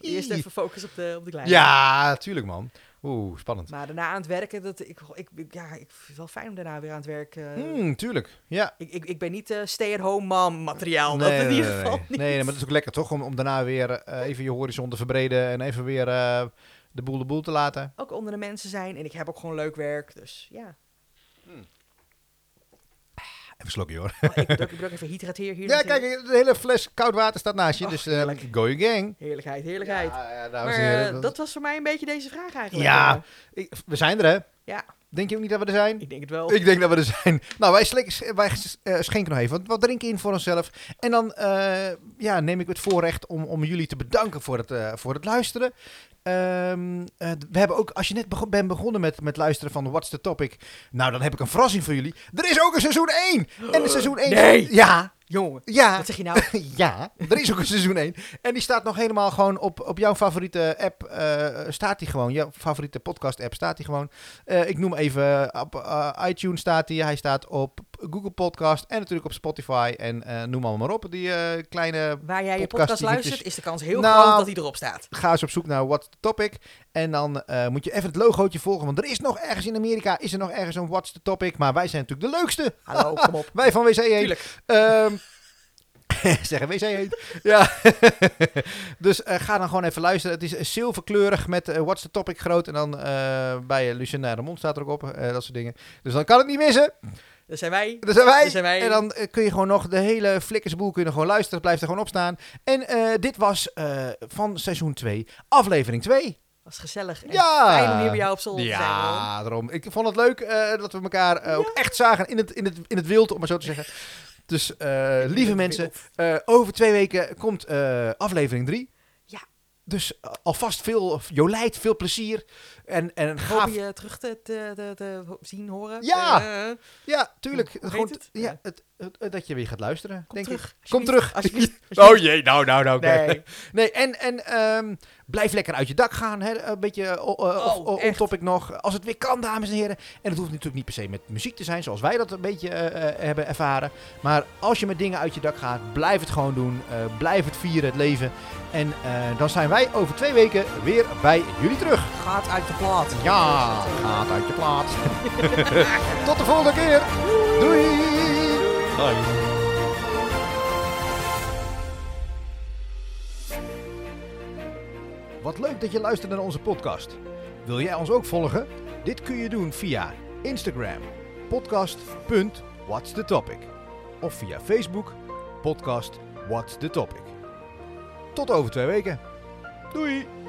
[SPEAKER 2] Eerst even focus op de, op de kleine.
[SPEAKER 1] Ja, tuurlijk, man. Oeh, spannend.
[SPEAKER 2] Maar daarna aan het werken, dat, ik, ik, ja, ik vind het wel fijn om daarna weer aan het werk... eh,
[SPEAKER 1] Hmm, tuurlijk. Ja.
[SPEAKER 2] ik, ik, ik ben niet eh, stay-at-home mom materiaal.
[SPEAKER 1] Nee,
[SPEAKER 2] dat in
[SPEAKER 1] nee,
[SPEAKER 2] ieder
[SPEAKER 1] nee,
[SPEAKER 2] geval
[SPEAKER 1] nee.
[SPEAKER 2] niet.
[SPEAKER 1] Nee, nee, maar dat is ook lekker toch? Om, om daarna weer eh, even je horizon te verbreden en even weer eh, de boel de boel te laten.
[SPEAKER 2] Ook onder de mensen zijn. En ik heb ook gewoon leuk werk. Dus ja.
[SPEAKER 1] Even slokje hoor.
[SPEAKER 2] Oh, ik, ook even hydrateer hier.
[SPEAKER 1] Ja,
[SPEAKER 2] natuurlijk.
[SPEAKER 1] kijk, de hele fles koud water staat naast je. Dus
[SPEAKER 2] heerlijk.
[SPEAKER 1] go gang.
[SPEAKER 2] Heerlijkheid, heerlijkheid.
[SPEAKER 1] Ja, ja,
[SPEAKER 2] maar eh, dat was voor mij een beetje deze vraag eigenlijk.
[SPEAKER 1] Ja. Ik- we zijn er, hè?
[SPEAKER 2] ja,
[SPEAKER 1] Denk je ook niet dat we er zijn?
[SPEAKER 2] ik denk het wel.
[SPEAKER 1] Ik denk dat we er zijn. Nou, wij, slik- wij eh, schenken nog even wat, drinken in voor onszelf. En dan eh, ja, neem ik het voorrecht om, om jullie te bedanken voor het, eh, voor het luisteren. Ehm, eh, we hebben ook, als je net bego- bent begonnen met, met luisteren van What's the Topic. Nou, dan heb ik een verrassing voor jullie. Er is ook een seizoen 1. En de seizoen 1.
[SPEAKER 2] Nee.
[SPEAKER 1] Ja,
[SPEAKER 2] Jongen,
[SPEAKER 1] Ja,
[SPEAKER 2] wat zeg je nou?
[SPEAKER 1] ja, er is ook een seizoen 1. En die staat nog helemaal gewoon op, op jouw favoriete app. eh, staat die gewoon. Jouw favoriete podcast app staat die gewoon. Eh, ik noem even op eh, iTunes staat hij. Hij staat op Google Podcast en natuurlijk op Spotify. En eh, noem allemaal maar op. Die eh, kleine...
[SPEAKER 2] Waar jij je
[SPEAKER 1] Podcast
[SPEAKER 2] podcast
[SPEAKER 1] die
[SPEAKER 2] luistert, is de kans heel
[SPEAKER 1] Nou,
[SPEAKER 2] groot dat hij erop staat.
[SPEAKER 1] Ga eens op zoek naar What's the Topic. En dan eh, moet je even het logootje volgen. Want er is nog ergens in Amerika is er nog ergens een What's the Topic. Maar wij zijn natuurlijk de leukste.
[SPEAKER 2] Hallo, kom op.
[SPEAKER 1] Wij van WC 1.
[SPEAKER 2] Tuurlijk.
[SPEAKER 1] Ehm zeggen WC heet. Ja. dus ga dan gewoon even luisteren. Het is zilverkleurig met What's the Topic groot. En dan bij Lucinda de Mond staat er ook op. dat soort dingen. Dus dan kan het niet missen.
[SPEAKER 2] Dat zijn wij.
[SPEAKER 1] Dat zijn wij.
[SPEAKER 2] Dat zijn wij.
[SPEAKER 1] En dan eh, kun je gewoon nog de hele flikkersboel kun je gewoon luisteren. Het blijft er gewoon op staan. En eh, dit was eh, van seizoen 2, aflevering 2.
[SPEAKER 2] was gezellig. En
[SPEAKER 1] Ja.
[SPEAKER 2] Fijn om hier bij jou op zolder te zijn.
[SPEAKER 1] Ja, daarom. Ik vond het leuk dat we elkaar ook echt zagen in het, in, het, in het wild, om maar zo te zeggen. Dus lieve mensen, over twee weken komt aflevering 3. Dus eh, alvast veel jolijt, veel plezier. En, en
[SPEAKER 2] Hoop
[SPEAKER 1] gaaf.
[SPEAKER 2] je terug te, te, te, te ho- zien, horen.
[SPEAKER 1] Ja.
[SPEAKER 2] Eh,
[SPEAKER 1] Ja, tuurlijk. Gewoon,
[SPEAKER 2] het?
[SPEAKER 1] Ja,
[SPEAKER 2] Ja.
[SPEAKER 1] het, dat je weer gaat luisteren,
[SPEAKER 2] kom
[SPEAKER 1] denk
[SPEAKER 2] terug.
[SPEAKER 1] ik. Kom terug. Oh jee, nou, nou, nou.
[SPEAKER 2] Nee.
[SPEAKER 1] Nee, en, en ehm, blijf lekker uit je dak gaan. Hè? Een beetje uh,
[SPEAKER 2] Oh, echt.
[SPEAKER 1] topic nog. Als het weer kan, dames en heren. En het hoeft natuurlijk niet per se met muziek te zijn, zoals wij dat een beetje eh, eh, hebben ervaren. Maar als je met dingen uit je dak gaat, blijf het gewoon doen. Eh, blijf het vieren, het leven. En eh, dan zijn wij over twee weken weer bij jullie terug.
[SPEAKER 2] Gaat uit de plaat.
[SPEAKER 1] Ja, gaat uit je plaats. Tot de volgende keer. Doei. Wat leuk dat je luistert naar onze podcast. Wil jij ons ook volgen? Dit kun je doen via Instagram, podcast.what's-the-topic. Of via Facebook, podcast What's Topic. Tot over twee weken. Doei!